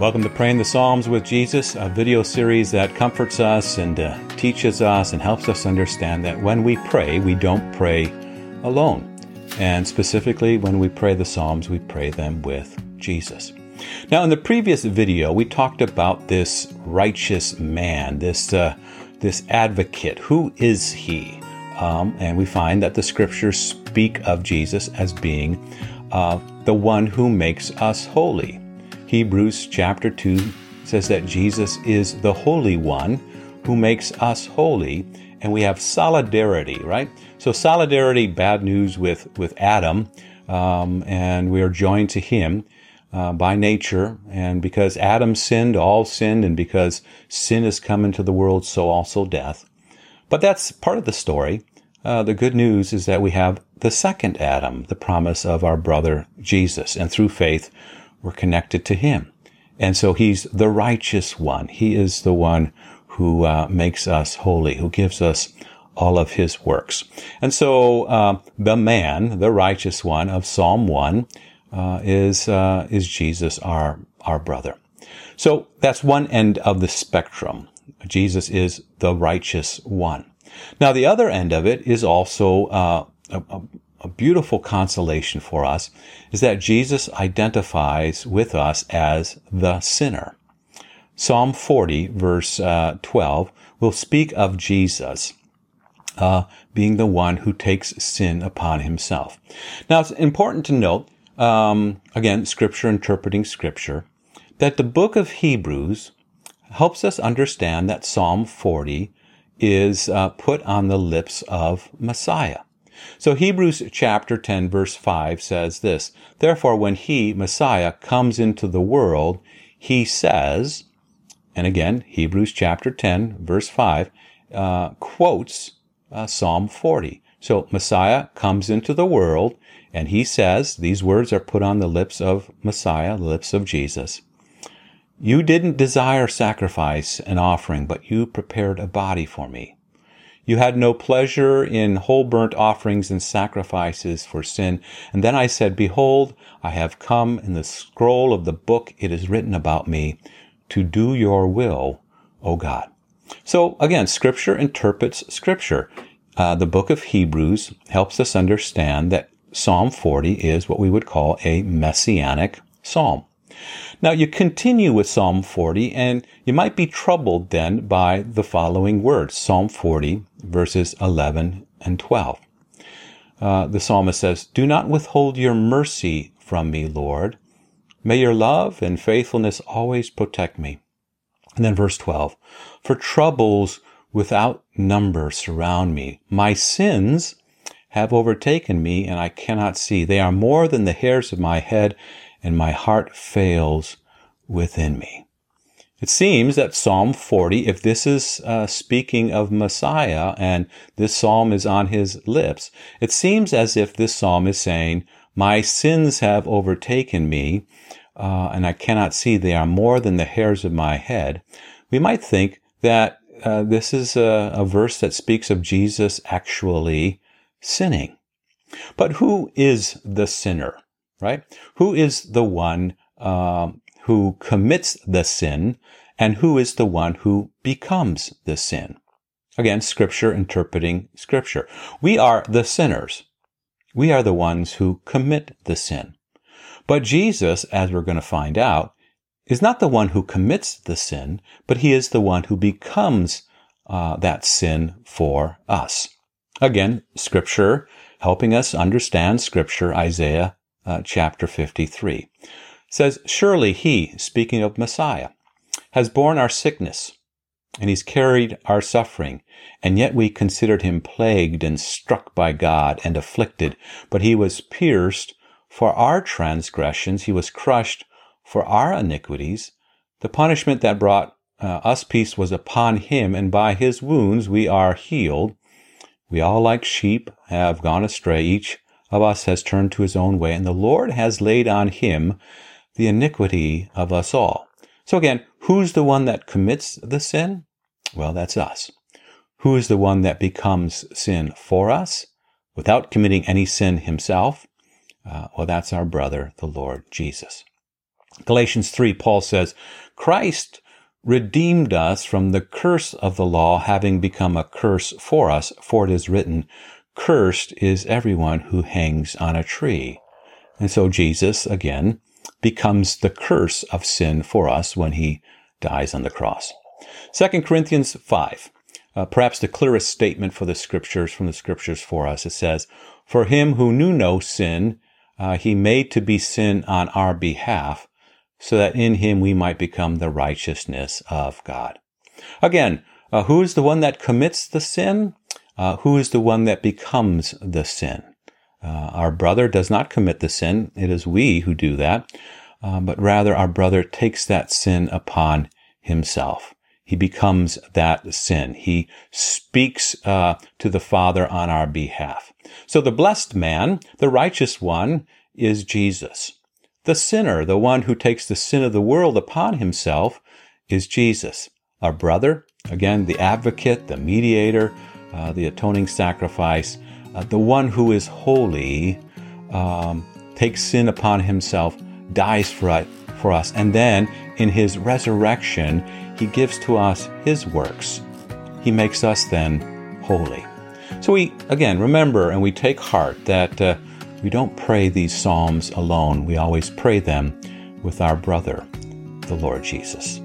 Welcome to Praying the Psalms with Jesus, a video series that comforts us and uh, teaches us and helps us understand that when we pray, we don't pray alone. And specifically, when we pray the Psalms, we pray them with Jesus. Now, in the previous video, we talked about this righteous man, this uh, this advocate. Who is he? Um, and we find that the scriptures speak of Jesus as being uh, the one who makes us holy. Hebrews chapter 2 says that Jesus is the Holy One who makes us holy, and we have solidarity, right? So, solidarity, bad news with, with Adam, um, and we are joined to him. Uh, by nature, and because Adam sinned, all sinned, and because sin has come into the world, so also death. But that's part of the story. Uh, the good news is that we have the second Adam, the promise of our brother Jesus, and through faith, we're connected to Him. And so He's the righteous one. He is the one who uh, makes us holy, who gives us all of His works. And so uh, the man, the righteous one of Psalm 1, uh, is, uh, is Jesus, our, our brother. So that's one end of the spectrum. Jesus is the righteous one. Now, the other end of it is also uh, a, a, a beautiful consolation for us is that Jesus identifies with us as the sinner. Psalm 40, verse uh, 12, will speak of Jesus uh, being the one who takes sin upon himself. Now, it's important to note, um, again, Scripture interpreting Scripture, that the book of Hebrews helps us understand that Psalm 40 is uh, put on the lips of Messiah. So Hebrews chapter 10 verse 5 says this, Therefore when he, Messiah, comes into the world, he says, and again, Hebrews chapter 10 verse 5, uh, quotes uh, Psalm 40. So Messiah comes into the world and he says, these words are put on the lips of Messiah, the lips of Jesus. You didn't desire sacrifice and offering, but you prepared a body for me. You had no pleasure in whole burnt offerings and sacrifices for sin. And then I said, Behold, I have come in the scroll of the book it is written about me to do your will, O God. So again, scripture interprets scripture. Uh, the book of Hebrews helps us understand that Psalm 40 is what we would call a messianic psalm. Now you continue with Psalm 40 and you might be troubled then by the following words. Psalm 40 verses 11 and 12. Uh, the psalmist says, Do not withhold your mercy from me, Lord. May your love and faithfulness always protect me. And then verse 12, For troubles without number surround me. My sins have overtaken me and I cannot see. They are more than the hairs of my head and my heart fails within me. It seems that Psalm 40, if this is uh, speaking of Messiah and this psalm is on his lips, it seems as if this psalm is saying, My sins have overtaken me, uh, and I cannot see they are more than the hairs of my head. We might think that uh, this is a, a verse that speaks of Jesus actually sinning. But who is the sinner, right? Who is the one um, who commits the sin and who is the one who becomes the sin. Again, scripture interpreting scripture. We are the sinners. We are the ones who commit the sin. But Jesus, as we're going to find out, is not the one who commits the sin, but he is the one who becomes uh, that sin for us. Again, scripture helping us understand scripture, Isaiah uh, chapter 53 says, Surely he, speaking of Messiah, has borne our sickness, and he's carried our suffering, and yet we considered him plagued and struck by God and afflicted, but he was pierced for our transgressions, he was crushed for our iniquities. The punishment that brought uh, us peace was upon him, and by his wounds we are healed. We all, like sheep, have gone astray. Each of us has turned to his own way, and the Lord has laid on him the iniquity of us all. So again, who's the one that commits the sin? Well, that's us. Who is the one that becomes sin for us without committing any sin himself? Uh, well, that's our brother, the Lord Jesus. Galatians 3, Paul says, Christ redeemed us from the curse of the law, having become a curse for us, for it is written, Cursed is everyone who hangs on a tree. And so Jesus, again, becomes the curse of sin for us when he dies on the cross. 2 Corinthians 5, uh, perhaps the clearest statement for the scriptures, from the scriptures for us. It says, For him who knew no sin, uh, he made to be sin on our behalf, so that in him we might become the righteousness of God. Again, uh, who is the one that commits the sin? Uh, who is the one that becomes the sin? Uh, our brother does not commit the sin. It is we who do that. Uh, but rather our brother takes that sin upon himself. He becomes that sin. He speaks uh, to the Father on our behalf. So the blessed man, the righteous one, is Jesus. The sinner, the one who takes the sin of the world upon himself, is Jesus. Our brother, again, the advocate, the mediator, uh, the atoning sacrifice, uh, the one who is holy, um, takes sin upon himself, dies for, it, for us, and then in his resurrection, he gives to us his works. He makes us then holy. So we, again, remember and we take heart that uh, we don't pray these Psalms alone. We always pray them with our brother, the Lord Jesus.